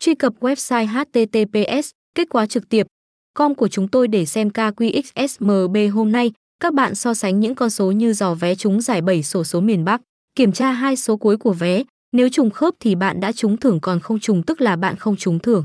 Truy cập website https kết quả trực tiếp com của chúng tôi để xem KQXSMB hôm nay. Các bạn so sánh những con số như dò vé trúng giải 7 sổ số miền Bắc, kiểm tra hai số cuối của vé, nếu trùng khớp thì bạn đã trúng thưởng còn không trùng tức là bạn không trúng thưởng.